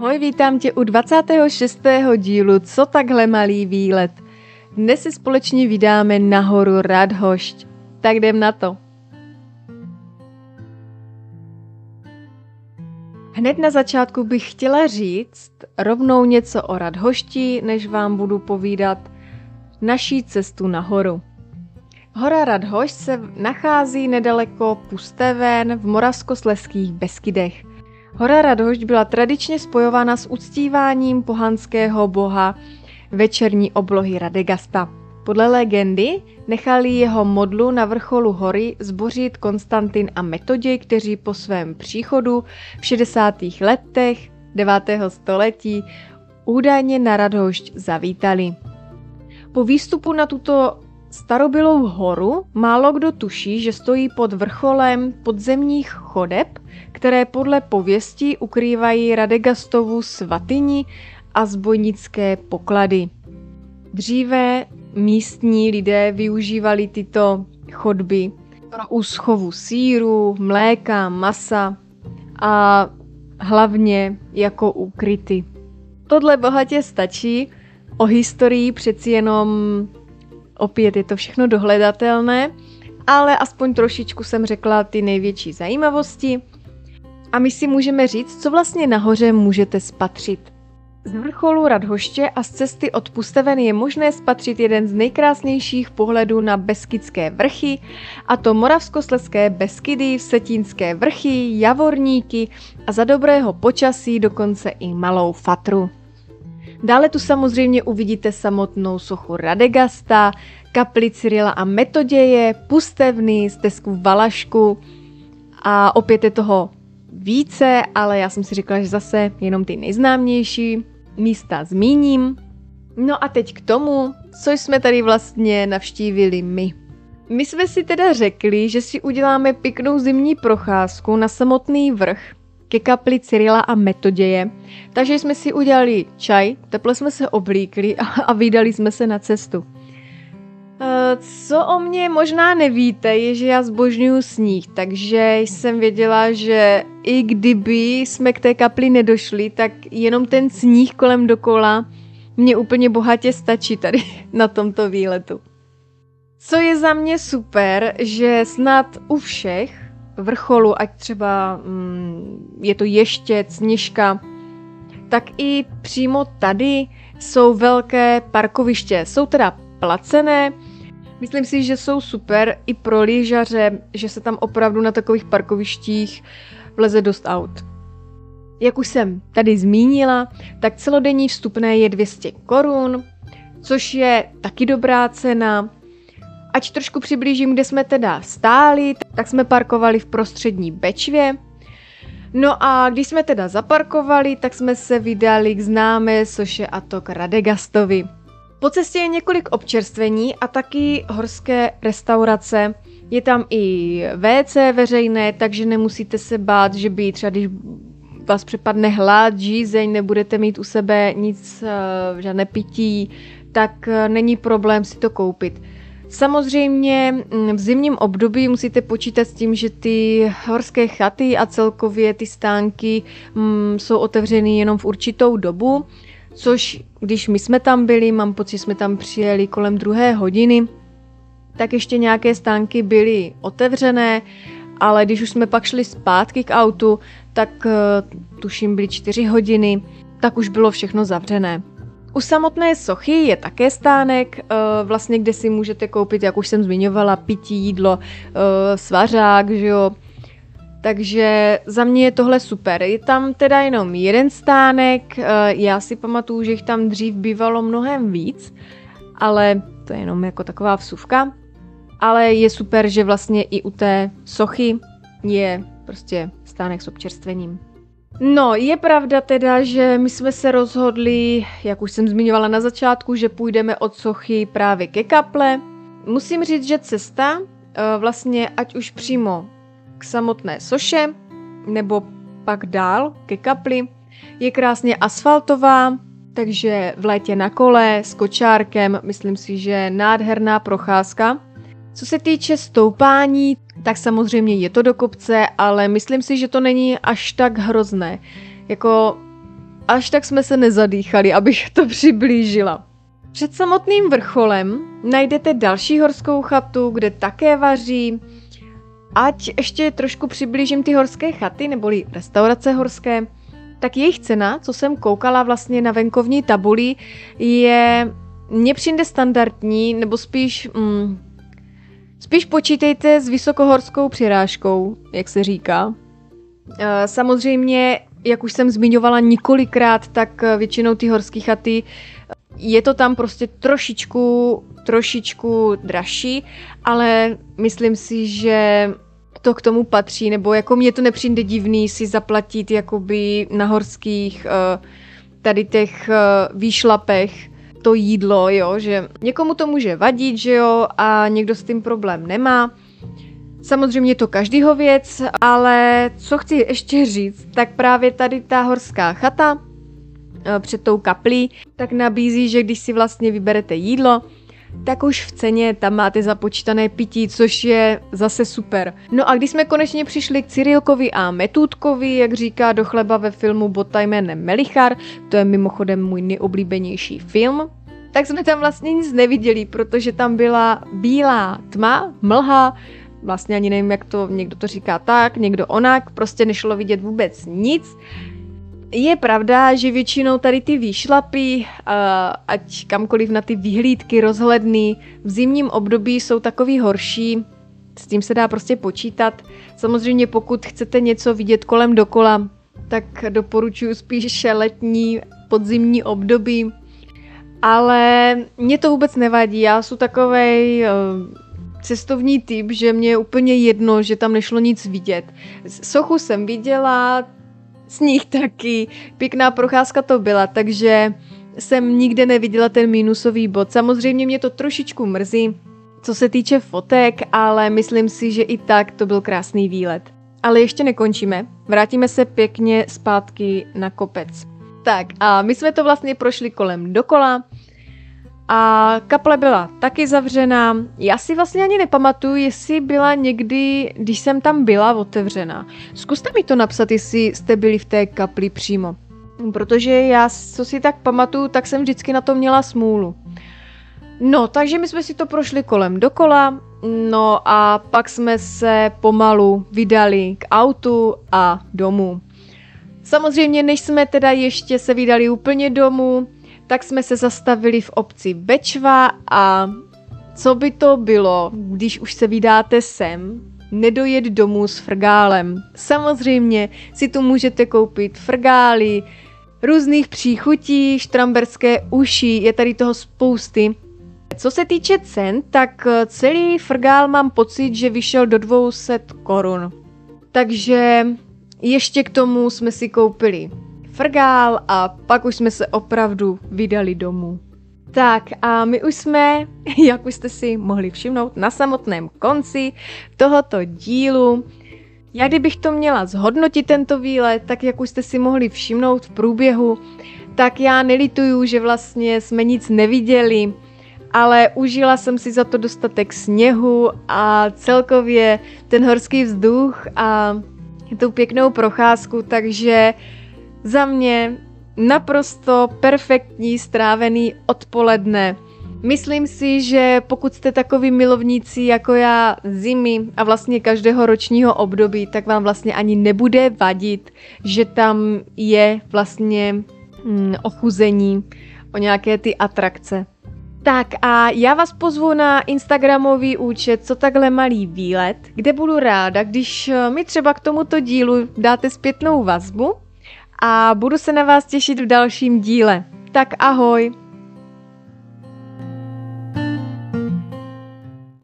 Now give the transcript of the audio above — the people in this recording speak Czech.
Ahoj, vítám tě u 26. dílu Co takhle malý výlet. Dnes si společně vydáme nahoru Radhošť. Tak jdem na to. Hned na začátku bych chtěla říct rovnou něco o Radhošti, než vám budu povídat naší cestu nahoru. Hora Radhošť se nachází nedaleko Pusteven v Moravskosleských Beskydech. Hora Radhošť byla tradičně spojována s uctíváním pohanského boha večerní oblohy Radegasta. Podle legendy nechali jeho modlu na vrcholu hory zbořit Konstantin a Metoděj, kteří po svém příchodu v 60. letech 9. století údajně na Radhošť zavítali. Po výstupu na tuto starobylou horu málo kdo tuší, že stojí pod vrcholem podzemních chodeb, které podle pověstí ukrývají Radegastovu svatyni a zbojnické poklady. Dříve místní lidé využívali tyto chodby pro úschovu síru, mléka, masa a hlavně jako úkryty. Tohle bohatě stačí, o historii přeci jenom opět je to všechno dohledatelné, ale aspoň trošičku jsem řekla ty největší zajímavosti. A my si můžeme říct, co vlastně nahoře můžete spatřit. Z vrcholu Radhoště a z cesty od Pusteven je možné spatřit jeden z nejkrásnějších pohledů na Beskydské vrchy, a to Moravskosleské Beskydy, Vsetínské vrchy, Javorníky a za dobrého počasí dokonce i Malou Fatru. Dále tu samozřejmě uvidíte samotnou sochu Radegasta, kapli Cyrila a Metoděje, pustevny, stezku Valašku a opět je toho více, ale já jsem si říkala, že zase jenom ty nejznámější místa zmíním. No a teď k tomu, co jsme tady vlastně navštívili my. My jsme si teda řekli, že si uděláme pěknou zimní procházku na samotný vrch, ke kapli Cyrila a Metoděje. Takže jsme si udělali čaj, teple jsme se oblíkli a, a vydali jsme se na cestu. E, co o mě možná nevíte, je, že já zbožňuju sníh, takže jsem věděla, že i kdyby jsme k té kapli nedošli, tak jenom ten sníh kolem dokola mě úplně bohatě stačí tady na tomto výletu. Co je za mě super, že snad u všech vrcholu, ať třeba mm, je to ještě sněžka, tak i přímo tady jsou velké parkoviště. Jsou teda placené, myslím si, že jsou super i pro lyžaře, že se tam opravdu na takových parkovištích vleze dost aut. Jak už jsem tady zmínila, tak celodenní vstupné je 200 korun, což je taky dobrá cena. Ať trošku přiblížím, kde jsme teda stáli, tak jsme parkovali v prostřední Bečvě. No a když jsme teda zaparkovali, tak jsme se vydali k známé soše a to k Radegastovi. Po cestě je několik občerstvení a taky horské restaurace. Je tam i WC veřejné, takže nemusíte se bát, že by třeba když vás přepadne hlad, žízeň, nebudete mít u sebe nic, eh, žádné pití, tak eh, není problém si to koupit. Samozřejmě mm, v zimním období musíte počítat s tím, že ty horské chaty a celkově ty stánky mm, jsou otevřeny jenom v určitou dobu, což když my jsme tam byli, mám pocit, že jsme tam přijeli kolem druhé hodiny, tak ještě nějaké stánky byly otevřené, ale když už jsme pak šli zpátky k autu, tak eh, tuším byly čtyři hodiny, tak už bylo všechno zavřené. U samotné sochy je také stánek, eh, vlastně kde si můžete koupit, jak už jsem zmiňovala, pití, jídlo, eh, svařák, že jo. Takže za mě je tohle super. Je tam teda jenom jeden stánek, eh, já si pamatuju, že jich tam dřív bývalo mnohem víc, ale to je jenom jako taková vsuvka. Ale je super, že vlastně i u té sochy je prostě stánek s občerstvením. No, je pravda teda, že my jsme se rozhodli, jak už jsem zmiňovala na začátku, že půjdeme od sochy právě ke kaple. Musím říct, že cesta eh, vlastně ať už přímo k samotné soše, nebo pak dál ke kapli, je krásně asfaltová, takže v létě na kole s kočárkem, myslím si, že nádherná procházka. Co se týče stoupání, tak samozřejmě je to do kopce, ale myslím si, že to není až tak hrozné. Jako až tak jsme se nezadýchali, abych to přiblížila. Před samotným vrcholem najdete další horskou chatu, kde také vaří. Ať ještě trošku přiblížím ty horské chaty, neboli restaurace horské, tak jejich cena, co jsem koukala vlastně na venkovní tabuli, je mně přijde standardní, nebo spíš mm, spíš počítejte s vysokohorskou přirážkou, jak se říká. E, samozřejmě, jak už jsem zmiňovala několikrát, tak většinou ty horské chaty je to tam prostě trošičku, trošičku dražší, ale myslím si, že to k tomu patří, nebo jako mě to nepřijde divný si zaplatit jakoby na horských uh, tady těch výšlapech to jídlo, jo, že někomu to může vadit, že jo, a někdo s tím problém nemá. Samozřejmě je to každýho věc, ale co chci ještě říct, tak právě tady ta horská chata eh, před tou kaplí, tak nabízí, že když si vlastně vyberete jídlo, tak už v ceně tam máte započítané pití, což je zase super. No a když jsme konečně přišli k Cyrilkovi a Metůdkovi, jak říká do chleba ve filmu Bota jménem Melichar, to je mimochodem můj nejoblíbenější film, tak jsme tam vlastně nic neviděli, protože tam byla bílá tma, mlha, vlastně ani nevím, jak to, někdo to říká tak, někdo onak, prostě nešlo vidět vůbec nic. Je pravda, že většinou tady ty výšlapy, ať kamkoliv na ty vyhlídky rozhledny, v zimním období jsou takový horší, s tím se dá prostě počítat. Samozřejmě pokud chcete něco vidět kolem dokola, tak doporučuji spíše letní, podzimní období, ale mě to vůbec nevadí, já jsem takovej uh, cestovní typ, že mě je úplně jedno, že tam nešlo nic vidět. Sochu jsem viděla, sníh taky, pěkná procházka to byla, takže jsem nikde neviděla ten minusový bod. Samozřejmě mě to trošičku mrzí, co se týče fotek, ale myslím si, že i tak to byl krásný výlet. Ale ještě nekončíme, vrátíme se pěkně zpátky na kopec. Tak a my jsme to vlastně prošli kolem dokola a kaple byla taky zavřená. Já si vlastně ani nepamatuju, jestli byla někdy, když jsem tam byla, otevřená. Zkuste mi to napsat, jestli jste byli v té kapli přímo. Protože já, co si tak pamatuju, tak jsem vždycky na to měla smůlu. No, takže my jsme si to prošli kolem dokola, no a pak jsme se pomalu vydali k autu a domů. Samozřejmě, než jsme teda ještě se vydali úplně domů, tak jsme se zastavili v obci Bečva a co by to bylo, když už se vydáte sem, nedojet domů s frgálem. Samozřejmě si tu můžete koupit frgály, různých příchutí, štramberské uši, je tady toho spousty. Co se týče cen, tak celý frgál mám pocit, že vyšel do 200 korun. Takže ještě k tomu jsme si koupili frgál a pak už jsme se opravdu vydali domů. Tak a my už jsme, jak už jste si mohli všimnout, na samotném konci tohoto dílu. Já kdybych to měla zhodnotit tento výlet, tak jak už jste si mohli všimnout v průběhu, tak já nelituju, že vlastně jsme nic neviděli, ale užila jsem si za to dostatek sněhu a celkově ten horský vzduch a tu pěknou procházku, takže za mě naprosto perfektní strávený odpoledne. Myslím si, že pokud jste takový milovníci jako já zimy a vlastně každého ročního období, tak vám vlastně ani nebude vadit, že tam je vlastně hm, ochuzení o nějaké ty atrakce. Tak a já vás pozvu na Instagramový účet Co takhle malý výlet, kde budu ráda, když mi třeba k tomuto dílu dáte zpětnou vazbu a budu se na vás těšit v dalším díle. Tak ahoj!